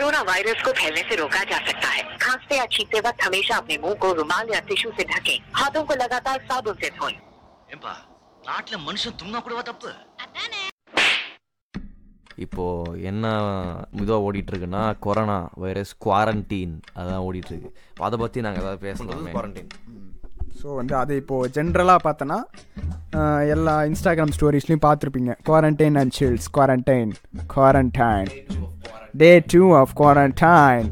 Corona virus को फैलने से रोका जा सकता है खांसते या छींकते वक्त हमेशा अपने मुंह को रुमाल या टिश्यू से ढकें हाथों को लगातार साबुन से धोएं ஏன்பா நாட்டுல மனுஷன் தும்னா கூடவா தப்பு இப்போ என்ன இதுவாக ஓடிட்டு இருக்குன்னா கொரோனா வைரஸ் குவாரண்டீன் அதான் ஓடிட்டு இருக்கு இப்போ அதை பற்றி நாங்கள் ஏதாவது பேசணும் குவாரண்டீன் ஸோ வந்து அது இப்போது ஜென்ரலாக பார்த்தோன்னா ஆஹ், எல்லா இன்ஸ்டாகிராம் ஸ்டோரிஸ்லையும் பார்த்துருப்பீங்க quarantine and chills quarantine quarantine Day two of quarantine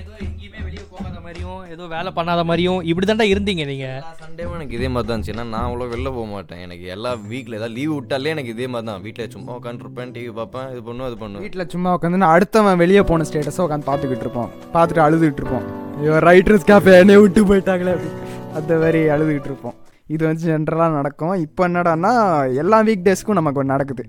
ஏதோ எங்கேயுமே வெளியே போகாத மாதிரியும் ஏதோ வேலை பண்ணாத மாதிரியும் இப்படி தாண்டா இருந்தீங்க நீங்க. சண்டேவும் எனக்கு இதே மாதிரி தான் இருந்துச்சு. ஏன்னா நான் அவ்வளோ வெளில போக மாட்டேன். எனக்கு எல்லா வீக்கில் ஏதாவது லீவ் விட்டாலே எனக்கு இதே மாதிரி தான். வீட்டில் சும்மா உட்காந்துருப்பேன் டிவி பார்ப்பேன் இது பண்ணுவேன் இது பண்ணுவேன். வீட்டில் சும்மா உட்காந்து நான் அடுத்தவன் வெளியே போன ஸ்டேட்டஸை உட்காந்து பார்த்துக்கிட்டு இருப்போம். பார்த்துட்டு அழுதுகிட்டு இருப்போம். ஐயோ ரைட்டர்ஸ் கேஃபே என்னைய விட்டு போயிட்டாங்களே அப்படி அந்த மாதிரி அழுதுகிட்டு இருப்போம். இது வந்து ஜென்ரலாக நடக்கும். இப்போ என்னடான்னா எல்லா வீக் டேஸ்க்கும் நமக்கு நடக்குது.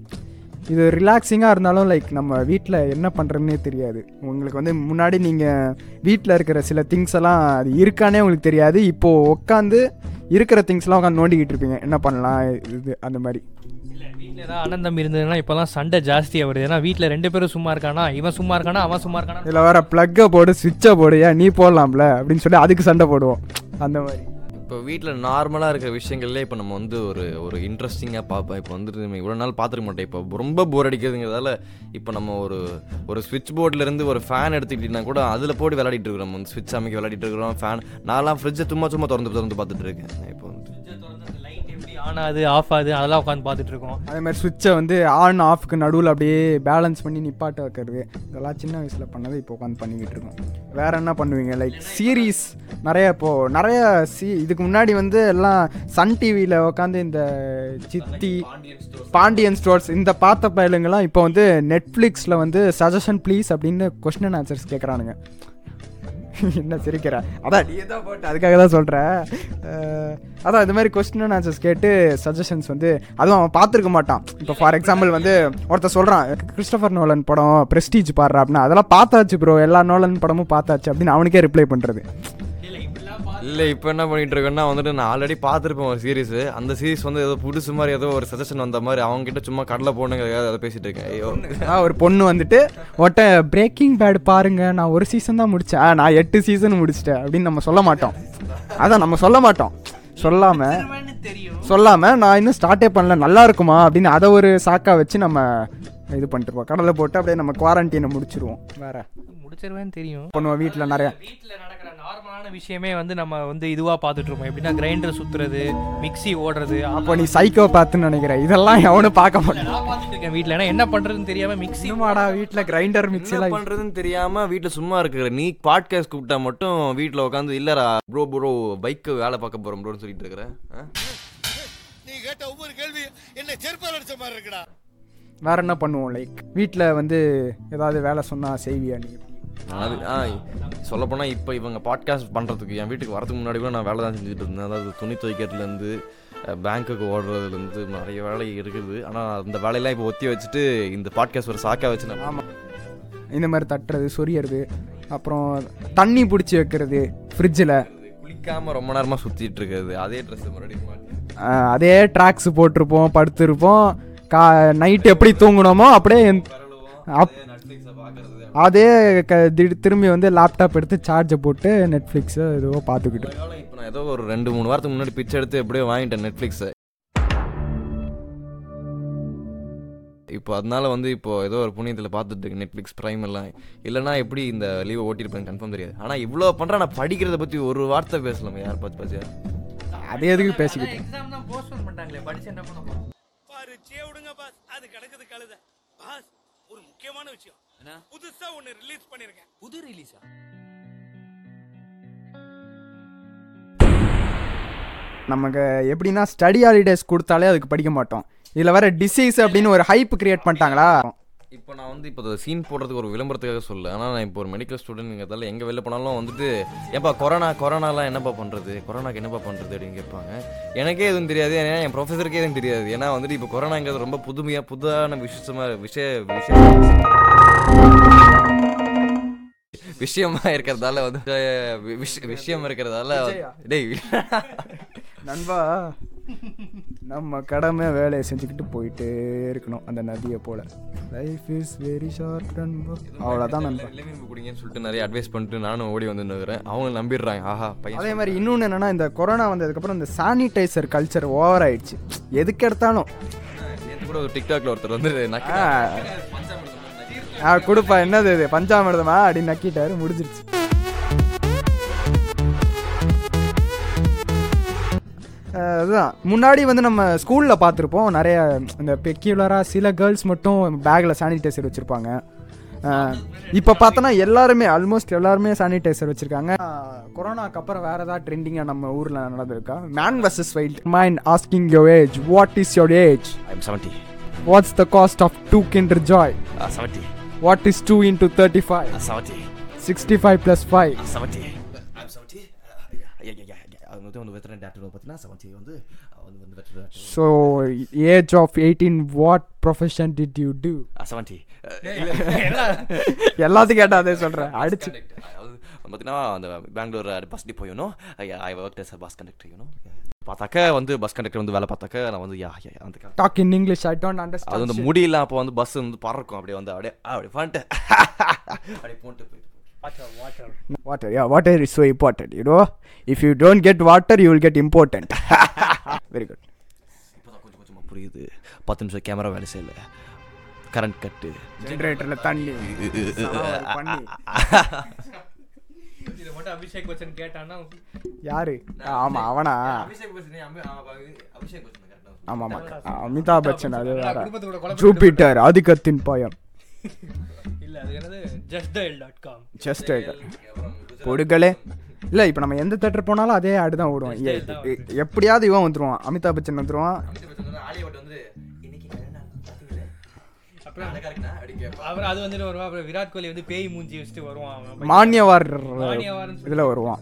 இது ரிலாக்ஸிங்காக இருந்தாலும் லைக் நம்ம வீட்டில் என்ன பண்ணுறதுனே தெரியாது. உங்களுக்கு வந்து முன்னாடி நீங்கள் வீட்டில் இருக்கிற சில திங்ஸ் எல்லாம் அது இருக்கானே உங்களுக்கு தெரியாது. இப்போது உட்காந்து இருக்கிற திங்ஸ்லாம் உட்காந்து நோண்டிக்கிட்டு இருப்பீங்க. என்ன பண்ணலாம்? இது அந்த மாதிரி. இல்ல வீட்ல ஏதாவது தம்பி இருந்ததுன்னா இப்போலாம் சண்டை ஜாஸ்தியாக வருது. ஏன்னா வீட்டில் ரெண்டு பேரும் சும்மா இருக்கானா? இவன் சும்மா இருக்கானா? அவன் சும்மா இருக்கானா? இதில் வேற ப்ளக்கை போடு சுவிட்சை போடு. ஏன் நீ போடலாம்ல அப்படின்னு சொல்லி அதுக்கு சண்டை போடுவோம். அந்த மாதிரி. இப்போ வீட்டில் நார்மலாக இருக்கிற விஷயங்கள்லே இப்போ நம்ம வந்து ஒரு ஒரு இன்ட்ரெஸ்டிங்காக பார்ப்போம் இப்போ வந்துட்டு நம்ம இவ்வளோ நாள் பார்த்துருக்க மாட்டோம். இப்போ ரொம்ப போர் அடிக்கிறதுங்கிறதால இப்போ நம்ம ஒரு ஒரு ஸ்விட்ச் போர்ட்லேருந்து ஒரு ஃபேன் எடுத்துக்கிட்டிங்கன்னா கூட அதில் போட்டு விளையாடிட்டு இருக்கிறோம். வந்து ஸ்விட்ச் அமைக்க விளையாடிட்டு இருக்கிறோம். ஃபேன் நான்லாம் ஃப்ரிட்ஜை சும்மா சும்மா திறந்து திறந்து பார்த்துட்டு இருக்கேன். இப்போ வந்து ஆன் ஆகுது ஆஃப் ஆகுது அதெல்லாம் உட்காந்து பார்த்துட்டு இருக்கோம். அதே மாதிரி சுவிட்சை வந்து ஆன் ஆஃப்க்கு நடுவில் அப்படியே பேலன்ஸ் பண்ணி நிப்பாட்ட வைக்கிறது. இதெல்லாம் சின்ன வயசில் பண்ணதை இப்போ உட்காந்து பண்ணிக்கிட்டு இருக்கோம். வேற என்ன பண்ணுவீங்க? லைக் சீரீஸ் நிறைய இப்போ நிறைய சி இதுக்கு முன்னாடி வந்து எல்லாம் சன் டிவியில் உட்காந்து இந்த சித்தி பாண்டியன் ஸ்டோர்ஸ் இந்த பார்த்த பயலுங்கெல்லாம் இப்போ வந்து நெட்ஃப்ளிக்ஸில் வந்து சஜஷன் ப்ளீஸ் அப்படின்னு கொஸ்டின் ஆன்சர்ஸ் கேட்குறானுங்க என்ன சிரிக்கிற? அதான் நீ தான் போட்டு அதுக்காக தான் சொல்கிறேன் அதான் இது மாதிரி கொஸ்டின் அண்ட் ஆன்சர்ஸ் கேட்டு சஜஷன்ஸ் வந்து அதுவும் அவன் பார்த்துருக்க மாட்டான். இப்போ ஃபார் எக்ஸாம்பிள் வந்து ஒருத்தர் சொல்கிறான் கிறிஸ்டபர் நோலன் படம் ப்ரெஸ்டீஜ் பாடுறா அப்படின்னா அதெல்லாம் பார்த்தாச்சு ப்ரோ எல்லா நோலன் படமும் பார்த்தாச்சு அப்படின்னு அவனுக்கே ரிப்ளை பண்ணுறது இல்லை இப்போ என்ன பண்ணிட்டு இருக்கேன்னா வந்துட்டு நான் ஆல்ரெடி பார்த்துருப்பேன் ஒரு சீரிஸ் அந்த சீரிஸ் வந்து ஏதோ புதுசு மாதிரி ஏதோ ஒரு சஜஷன் வந்த மாதிரி அவங்க கிட்ட சும்மா கடலை போனுங்கிறதுக்காக அதை பேசிட்டு இருக்கேன். ஐயோ. ஒரு பொண்ணு வந்துட்டு ஒட்ட பிரேக்கிங் பேட் பாருங்க நான் ஒரு சீசன் தான் முடிச்சேன். ஆ, நான் எட்டு சீசன் முடிச்சிட்டேன் அப்படின்னு நம்ம சொல்ல மாட்டோம். அதான் நம்ம சொல்ல மாட்டோம். சொல்லாம சொல்லாம நான் இன்னும் ஸ்டார்ட்டே பண்ணல. நல்லா இருக்குமா? அப்படின்னு அதை ஒரு சாக்கா வச்சு நம்ம இது பண்ணிட்டு இருப்போம் கடலை போட்டு அப்படியே நம்ம குவாரண்டைனை முடிச்சிருவோம். வேற. முடிச்சிருவேன்னு தெரியும். பண்ணுவோம் வீட்டில் நிறைய நார்மலான விஷயமே வந்து நம்ம வந்து இதுவாக பார்த்துட்டு இருப்போம் எப்படின்னா கிரைண்டர் சுத்துறது மிக்ஸி ஓடுறது அப்போ நீ சைக்கோ பார்த்துன்னு நினைக்கிறேன். இதெல்லாம் எவனும் பார்க்க மாட்டான். நான் பார்த்துட்டு இருக்கேன் வீட்டில் ஏன்னா என்ன பண்ணுறதுன்னு தெரியாமல் மிக்ஸி இன்னுமாடா வீட்டில் கிரைண்டர் என்ன மிக்சிலாம் பண்றதுன்னு தெரியாம வீட்ல சும்மா இருக்கிற நீ பாட்காஸ்ட் கூப்பிட்டா மட்டும் வீட்ல உட்காந்து இல்லடா ப்ரோ ப்ரோ பைக்கு வேலை பார்க்க போறோம் ப்ரோன்னு சொல்லிட்டு இருக்கிறேன் நீ கேட்ட ஒவ்வொரு கேள்வி என்ன செருப்பால் அடிச்ச மாதிரி இருக்குடா. வேற என்ன பண்ணுவோம் லைக் வீட்டில் வந்து ஏதாவது வேலை சொன்னால் செய்வியா நீ? அது ஆ சொல்லப்போனால் இப்போ இவங்க பாட்காஸ்ட் பண்ணுறதுக்கு என் வீட்டுக்கு வரதுக்கு முன்னாடி கூட நான் வேலை தான் செஞ்சுட்டு இருந்தேன். அதாவது துணி துவைக்கிறதுலேருந்து பேங்க்குக்கு ஓடுறதுலேருந்து நிறைய வேலை இருக்குது. ஆனால் அந்த வேலையெல்லாம் இப்போ ஒத்தி வச்சுட்டு இந்த பாட்காஸ்ட் ஒரு சாக்கா வச்சு நான் ஆமாம் இந்த மாதிரி தட்டுறது சொரியறது அப்புறம் தண்ணி பிடிச்சி வைக்கிறது ஃப்ரிட்ஜில் குளிக்காமல் ரொம்ப நேரமாக சுற்றிட்டு இருக்கிறது. அதே ட்ரெஸ் மறுபடியும் அதே ட்ராக்ஸ் போட்டிருப்போம் படுத்திருப்போம். கா நைட்டு எப்படி தூங்குனோமோ அப்படியே அப் அதே க திடீர் திரும்பி வந்து லேப்டாப் எடுத்து சார்ஜை போட்டு நெட்ஃப்ளிக்ஸு எதுவோ பார்த்துக்கிட்டு. இப்போ நான் ஏதோ ஒரு ரெண்டு மூணு வாரத்துக்கு முன்னாடி பிச்சை எடுத்து எப்படியோ வாங்கிட்டேன் நெட்ஃப்ளிக்ஸை இப்போ அதனால வந்து இப்போ ஏதோ ஒரு புண்ணியத்தில் பார்த்துட்டு இருக்கு நெட்ஃப்ளிக்ஸ் ப்ரைம் எல்லாம். இல்லைனா எப்படி இந்த லீவை ஓட்டியிருப்பேன் கன்ஃபார்ம் தெரியாது. ஆனால் இவ்வளோ பண்ணுறேன் நான் படிக்கிறத பற்றி ஒரு வார்த்தை பேசலாமா யார் பார்த்து பாத்தியா அது எதுக்கு பேசிக்கிட்டு எக்ஸாம் தான் போஸ்ட்போன் பண்ணிட்டாங்களே படிச்சு என்ன பண்ண போறோம்? பாரு சே விடுங்க பாஸ் அது கிடக்குது கழுத. பாஸ் ஒரு முக்கியமான விஷயம். புதுசா ஒன்னு ரிலீஸ் பண்ணிருக்கேன். புது ரிலீஸா நமக்கு எப்படின்னா ஸ்டடி ஹாலிடேஸ் கொடுத்தாலே அதுக்கு படிக்க மாட்டோம். இதில் வேற டிசீஸ் அப்படின்னு ஒரு ஹைப் கிரியேட் பண்ணிட்டாங்களா? இப்போ நான் வந்து இப்போ சீன் போடுறதுக்கு ஒரு விளம்பரத்துக்காக சொல்ல ஆனால் நான் இப்போ ஒரு மெடிக்கல் ஸ்டூடெண்ட்ங்கிறதால எங்கே வெளில போனாலும் வந்துட்டு ஏப்பா கொரோனா கொரோனாலாம் என்னப்பா பண்ணுறது கொரோனாக்கு என்னப்பா பண்ணுறது அப்படின்னு கேட்பாங்க. எனக்கே எதுவும் தெரியாது. ஏன்னா என் ப்ரொஃபஸருக்கே எதுவும் தெரியாது. ஏன்னா வந்துட்டு இப்போ கொரோனாங்கிறது ரொம்ப புதுமையாக புதுதான விஷயமா விஷய விஷயம். விஷயமா இருக்கிறதால வந்து விஷயம் இருக்கிறதால டேய். நண்பா நம்ம கடமை வேலையை செஞ்சுக்கிட்டு போயிட்டே இருக்கணும் அந்த நதியை போல. லைஃப் இஸ் வெரி ஷார்ட் அவ்வளோதான் நண்பா. லெமன் குடிங்கன்னு சொல்லிட்டு நிறைய அட்வைஸ் பண்ணிட்டு நானும் ஓடி வந்து நிற்கிறேன் அவங்க நம்பிடுறாங்க. ஆஹா பையன் அதே மாதிரி இன்னொன்று என்னன்னா இந்த கொரோனா வந்ததுக்கப்புறம் இந்த சானிடைசர் கல்ச்சர் ஓவர் ஆயிடுச்சு. எதுக்கு எடுத்தாலும். கூட ஒரு டிக்டாக்ல ஒருத்தர் வந்து நக்கி. ஆ. கொடுப்பா. என்னது இது? பஞ்சாமிர்தமா? அப்படின்னு நக்கிட்டாரு. முடிஞ்சிருச்சு. அதுதான் முன்னாடி வந்து நம்ம ஸ்கூலில் பார்த்துருப்போம். நிறைய இந்த பெக்யூலராக சில கேர்ள்ஸ் மட்டும் பேக்கில் சானிடைசர் வச்சுருப்பாங்க. இப்போ பார்த்தோன்னா எல்லாருமே ஆல்மோஸ்ட் எல்லாருமே சானிடைசர் வச்சுருக்காங்க. கொரோனாக்கு அப்புறம் வேறு ஏதாவது ட்ரெண்டிங்காக நம்ம ஊரில் நடந்திருக்கா? Man versus wild mind asking your age what is your age I'm seventy what's the cost of two Kinder Joy seventy what is two into thirty five seventy sixty five plus five seventy வந்து வந்து veteran doctor பார்த்தீங்கன்னா seventy வந்து வந்து வந்து veteran so age of eighteen what profession did you do seventy எல்லாத்தையும் கேட்டால் அதே சொல்கிறேன் அடிச்சு. பார்த்தீங்கன்னா அந்த Bangalore bus depot you know I work bus conductor you know பார்த்தாக்க வந்து பஸ் கண்டக்டர் வந்து வேலை பார்த்தாக்க நான் வந்து யா யா அந்த க- talk in English I don't அது வந்து அண்டர்ஸ்டாண்ட் முடியல அப்போ வந்து பஸ் வந்து பறக்கும். அப்படியே வந்து அப்படியே அப்படியே பண்ணிட்டு அப்படியே போட்டு போயிட்டு. Water yeah water is so important you know. If you don't get water you will get important. Very good. இப்போதான் கொஞ்சம் கொஞ்சமாக புரியுது. பத்து நிமிஷம் கேமரா வேலை செய்யல. கரண்ட் கட்டு ஜென்ரேட்டர்ல தண்ணி. இதை மட்டும் அபிஷேக் பச்சன் கேட்டான்னா யாரு? ஆமா அவனா? அபிஷேக் அபிஷேக் ஆமா ஆமா. அமிதாப் பச்சன் அது வேற ஜூபிட்டர் ஆதிக்கத்தின் பாயம். இல்ல அது என்னது? Just Dial dot com just பொடுகளே இல்ல இப்போ நம்ம எந்த தேட்டர் போனாலும் அதே ஆடு தான் எ- எப்படியாவது இவன் வந்துருவான் அமிதாப் பச்சன் வந்துருவான். வந்து அப்புறம்? அது வந்துட்டு வருவான் அப்புறம் விராட் கோலி வந்து பேய் மூஞ்சி வச்சுட்டு வருவான். மானியவார் இதுல வருவான்.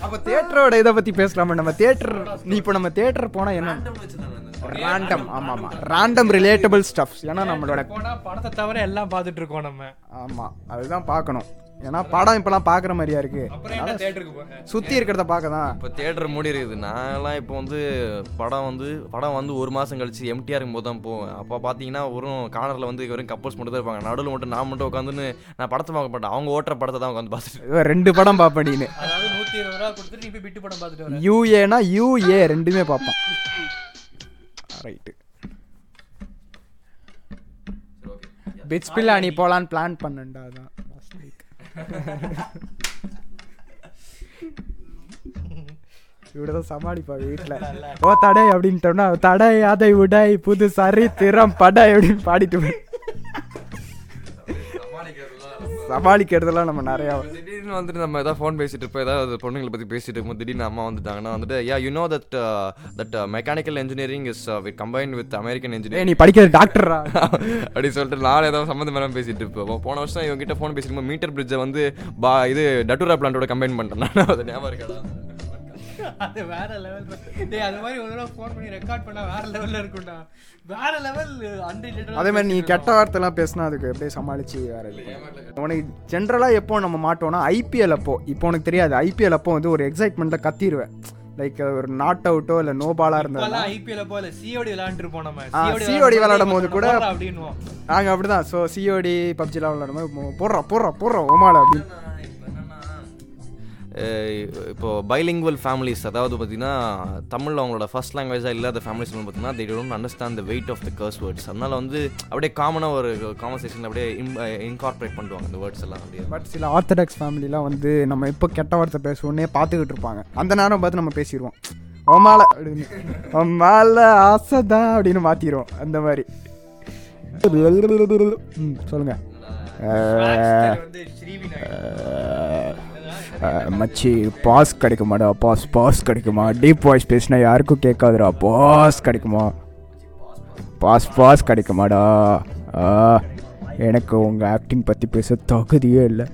அப்ப தியேட்டரோட இதை பத்தி பேசலாமா? நம்ம தியேட்டர் நீ இப்போ நம்ம தியேட்டர் போனா என்ன? ரேண்டம் ஆமா ஆமா ரேண்டம் ரிலேட்டபிள் ஸ்டப்ஸ் ஏன்னா நம்மளோட படத்தை தவிர எல்லாம் பார்த்துட்டு இருக்கோம் நம்ம. ஆமா அதுதான் பார்க்கணும். ஏன்னா படம் இப்பெல்லாம் பார்க்குற மாதிரியா இருக்கு. அப்புறம் என்ன தேட்டருக்கு போறேன் சுத்தி இருக்கிறத பார்க்க தான் இப்போ தேட்டர் மூடி இருக்குது. நான்லாம் இப்போ வந்து படம் வந்து படம் வந்து ஒரு மாதம் கழிச்சு எம்டிஆர் இருக்கும்போது தான் போவேன். அப்போ பார்த்தீங்கன்னா வெறும் கார்னரில் வந்து வெறும் கப்பல்ஸ் மட்டும் தான் இருப்பாங்க. நடுவில் மட்டும் நான் மட்டும் உட்காந்துன்னு நான் படத்தை பார்க்க மாட்டேன். அவங்க ஓட்டுற படத்தை தான் உட்காந்து பார்த்துட்டு ரெண்டு படம் பார்ப்பேன் நீனு அதாவது நூத்தி இருபது ரூபா கொடுத்துட்டு நீ படம் பார்த்துட்டு யூஏனா யூஏ ரெண்டுமே பார்ப்பான். ரைட்டு பிட்ஸ் பில்லா நீ போலான்னு பிளான் பண்ணண்டா அதான். இவ்வளோதான் சமாளிப்பா வீட்டில் ஓ தடை அப்படின்ட்டோம்னா தடை அதை உடை புது சரித்திரம் படை அப்படின்னு பாடிட்டு சமாளிக்கிறதெல்லாம் நம்ம நிறையா திடீர்னு வந்துட்டு நம்ம ஏதாவது ஃபோன் பேசிட்டு இருப்போம். ஏதாவது பொண்ணுங்களை பற்றி பேசிட்டு இருக்கும்போது திடீர்னு அம்மா வந்துட்டாங்கன்னா வந்துட்டு yeah you know that that mechanical engineering is combine with American ஏய் இன்ஜினியரிங் நீ படிக்கிறது டாக்டரா அப்படி சொல்லிட்டு நாலு ஏதாவது சம்மந்தம் இல்லாமல் பேசிட்டு இருப்போம் போன வருஷம் இவங்க கிட்ட ஃபோன் பேசிட்டு மீட்டர் பிரிட்ஜை வந்து பா இது டட்டூரா பிளான்ட்டோட கம்பைன் பண்ணிட்டேன். நான் அது ஞாபகம் இருக்காடா. அது வேற லெவல் டேய் அது மாதிரி ஒரு தடவை ஃபோன் பண்ணி ரெக்கார்ட் பண்ணா வேற லெவல்ல இருக்கும்டா. வேற லெவல் அன்ரிலேட்டட் அதே மாதிரி நீ கெட்ட வார்த்தைலாம் பேசினா அதுக்கு அப்படியே சமாளிச்சு வேற. உனக்கு ஜென்ரலாக எப்போ நம்ம மாட்டோம்னா ஐபிஎல் அப்போ. இப்போ உனக்கு தெரியாது. ஐபிஎல் அப்போ வந்து ஒரு எக்ஸைட்மெண்ட்டாக கத்திடுவேன் லைக் ஒரு நாட் அவுட்டோ இல்லை நோ இருந்ததுன்னா இப்பெல்லாம் ஐபிஎல் போல சிஓடி விளையாண்டுட்டு போனோம் நம்ம. COD விளையாடும் போது கூட- அப்படின்னுவோம். நாங்கள் அப்படி தான் ஸோ சிஓடி பப்ஜிலாம் விளாடும் போது போடுறா போடுறா போடுறா ஒமால அப்படின்னு. அஹ் இப்போ பைலிங்குவல் ஃபேமிலிஸ் அதாவது பார்த்தீங்கன்னா தமிழில் அவங்களோட ஃபர்ஸ்ட் லாங்குவேஜாக இல்லாத ஃபேமிலிஸ் வந்து பார்த்தீங்கன்னா they don't understand the weight of the curse words அதனால வந்து அப்படியே காமனாக ஒரு கான்வர்சேஷன் அப்படியே இன்கார்பரேட் பண்ணுவாங்க அந்த வேர்ட்ஸ் எல்லாம் அப்படியே. பட் சில ஆர்த்தடாக்ஸ் ஃபேமிலிலாம் வந்து நம்ம எப்போ கெட்ட வார்த்தை பேசுவோன்னே பார்த்துக்கிட்டு இருப்பாங்க. அந்த நேரம் பார்த்து நம்ம பேசிடுவோம். ஒமால அப்படின்னு. ஒமால ஆசைதான் அப்படின்னு மாற்றிடுவோம் அந்த மாதிரி. சொல்லுங்கள் மச்சி பாஸ் கிடைக்குமாடா பாஸ் பாஸ் கிடைக்குமா? டீப் வாய்ஸ் பேசினா யாருக்கும் கேட்காதுடா பாஸ் கிடைக்குமா? பாஸ் பாஸ் கிடைக்குமாடா. ஆ, எனக்கு உங்கள் ஆக்டிங் பற்றி பேச தகுதியே இல்லை.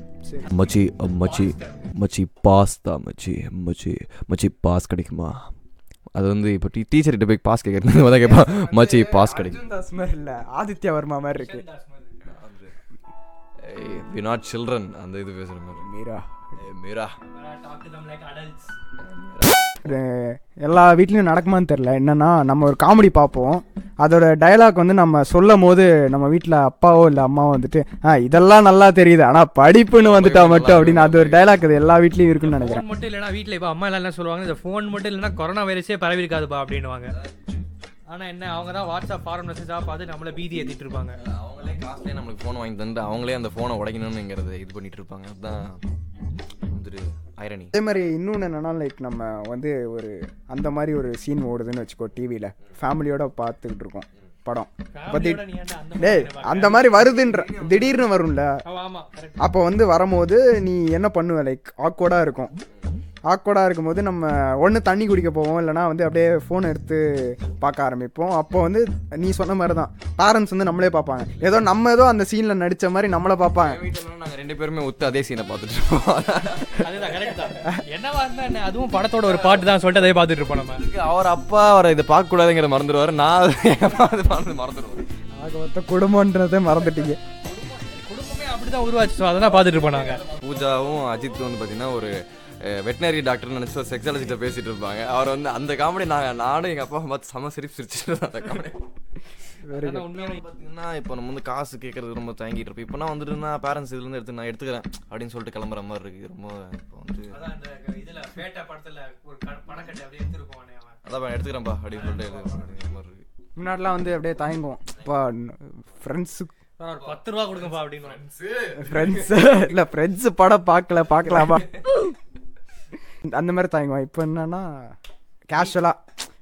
மச்சி மச்சி மச்சி பாஸ் தான் மச்சி மச்சி மச்சி பாஸ் கிடைக்குமா? அது வந்து இப்போ டீ டீச்சர்கிட்ட போய் பாஸ் கேட்கறது தான் கேட்பான் மச்சி பாஸ் கிடைக்கும் இல்லை ஆதித்யா வர்மா மாதிரி இருக்கு. வி நாட் சில்ட்ரன் அந்த இது பேசுகிற மாதிரி. மீரா மீரா. எல்லா வீட்லேயும் நடக்குமான்னு தெரில என்னன்னா நம்ம ஒரு காமெடி பார்ப்போம். அதோட டயலாக் வந்து நம்ம சொல்லும் போது நம்ம வீட்டில் அப்பாவோ இல்லை அம்மாவோ வந்துட்டு ஆ இதெல்லாம் நல்லா தெரியுது. ஆனால் படிப்புன்னு வந்துட்டா மட்டும் அப்படின்னு அது ஒரு டயலாக் அது எல்லா வீட்லேயும் இருக்குன்னு நினைக்கிறேன். மட்டும் இல்லைனா வீட்டில் இப்போ அம்மா எல்லாம் என்ன சொல்லுவாங்க? இந்த ஃபோன் மட்டும் இல்லைனா கொரோனா வைரஸே பரவி இருக்காதுப்பா அப்படின்னுவாங்க. ஆனால் என்ன அவங்க தான் வாட்ஸ்அப் ஃபார்ம் மெசேஜாக பார்த்து நம்மளை பீதி ஏற்றிட்டு இருப்பாங்க. அவங்களே காசுலேயே நம்மளுக்கு ஃபோன் வாங்கி தந்துட்டு அவங்களே அந்த ஃபோனை உடைக்கணும்னுங்கிறத இது பண்ணிட்டு இருப்பாங்க. அதுதான் வந்துட்டு ஐரணி. அதே மாதிரி இன்னொன்று என்னன்னா லைக் நம்ம வந்து ஒரு அந்த மாதிரி ஒரு சீன் ஓடுதுன்னு வச்சுக்கோ டிவியில் ஃபேமிலியோட பார்த்துக்கிட்டு இருக்கோம் படம். டேய் அந்த மாதிரி வருதுன்ற திடீர்னு வரும்ல. அப்போ வந்து வரும்போது நீ என்ன பண்ணுவ? லைக் ஆக்வர்டாக இருக்கும். ஆக்வர்டாக இருக்கும்போது நம்ம ஒன்று தண்ணி குடிக்க போவோம் இல்லைனா வந்து அப்படியே ஃபோன் எடுத்து பார்க்க ஆரம்பிப்போம். அப்போ வந்து நீ சொன்ன மாதிரி தான் பேரண்ட்ஸ் வந்து நம்மளே பார்ப்பாங்க. ஏதோ நம்ம ஏதோ அந்த சீனில் நடித்த மாதிரி நம்மளை பார்ப்பாங்க. நாங்கள் ரெண்டு பேருமே ஒத்து அதே சீனை பார்த்துட்டு இருப்போம். என்னவா இருந்தா என்ன? அதுவும் படத்தோட ஒரு பாட்டு தான் சொல்லிட்டு அதே பார்த்துட்டு இருப்போம் நம்ம. அவர் அப்பா அவரை இதை பார்க்கக்கூடாதுங்கிற மறந்துடுவார். நான் அது மறந்து மறந்துடுவார். ஆக மொத்த குடும்பன்றதை மறந்துட்டீங்க. குடும்பமே அப்படிதான் உருவாச்சு. அதெல்லாம் பார்த்துட்டு இருப்போம் நாங்க. பூஜாவும் அஜித் வந்து பார்த்தீங்கன்னா ஒரு வெட்டினரி டாக்டர் நினச்சி செக்ஸாலஜிட்ட பேசிட்டு இருப்பாங்க. அவர் வந்து அந்த காமெடி நான் நானும் எங்கள் அப்பா பார்த்து செம சிரிப்பு சிரிச்சிட்டு அந்த காமெடி பார்த்தீங்கன்னா இப்போ நம்ம வந்து காசு கேட்கறது ரொம்ப தயங்கிட்டு இருப்போம். இப்போனா வந்துட்டுனா பேரண்ட்ஸ் இதுலேருந்து எடுத்து நான் எடுத்துக்கிறேன் அப்படின்னு சொல்லிட்டு கிளம்புற மாதிரி இருக்கு. ரொம்ப இப்போ வந்து இதுல பேட்டா படத்துல ஒரு க- பணக்கட்டை அப்படியே எடுத்துருப்போம் அவன். அதான் எடுத்துக்கிறேன்ப்பா அப்படின்னு சொல்லிட்டு மாதிரி இருக்கு. முன்னாடிலாம் வந்து அப்படியே தயங்குவோம். இப்போ ஃப்ரெண்ட்ஸு சார், ஒரு பத்து ரூபா கொடுங்கப்பா அப்படின்னு. ஃப்ரெண்ட்ஸு இல்லை ஃப்ரெண்ட்ஸு படம் பார்க்கல பார்க்கலாமா? அந்த மாதிரி தயங்குவோம் இப்போ என்னன்னா கேஷுவலாக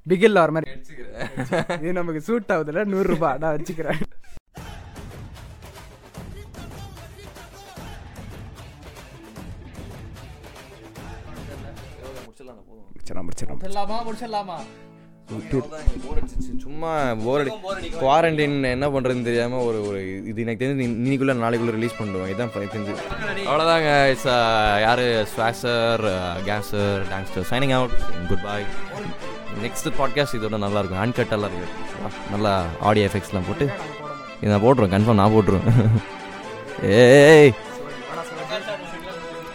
பிகில் வர மாதிரி. இது நமக்கு சூட் ஆகுதுல நூறுரூபா நான் வச்சுக்கிறேன். முடிச்சிடலாம்? முடிச்சிடலாம்? சும்மா போர் அடி குவாரண்டைன் என்ன பண்ணுறதுன்னு தெரியாமல் ஒரு ஒரு இது எனக்கு தெரிஞ்சு இன்னி- இன்னிக்குள்ள நாளைக்குள்ள ரிலீஸ் பண்ணுவோம் இதுதான் தெரிஞ்சு. அவ்வளோதாங்க இட்ஸ் யார்? ஸ்வாசர் கேஸர் டான்ஸ்டர் signing out good bye next podcast இதோட நல்லா இருக்கும் அன்கட் எல்லாம் இருக்கு நல்லா ஆடியோ எஃபெக்ட்ஸ்லாம் போட்டு இதை நான் போட்டுருவேன். கன்ஃபார்ம் நான் போட்டுருவேன். ஏய்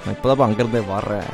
நான் இப்போதான் அங்கேருந்தே வர்றேன்.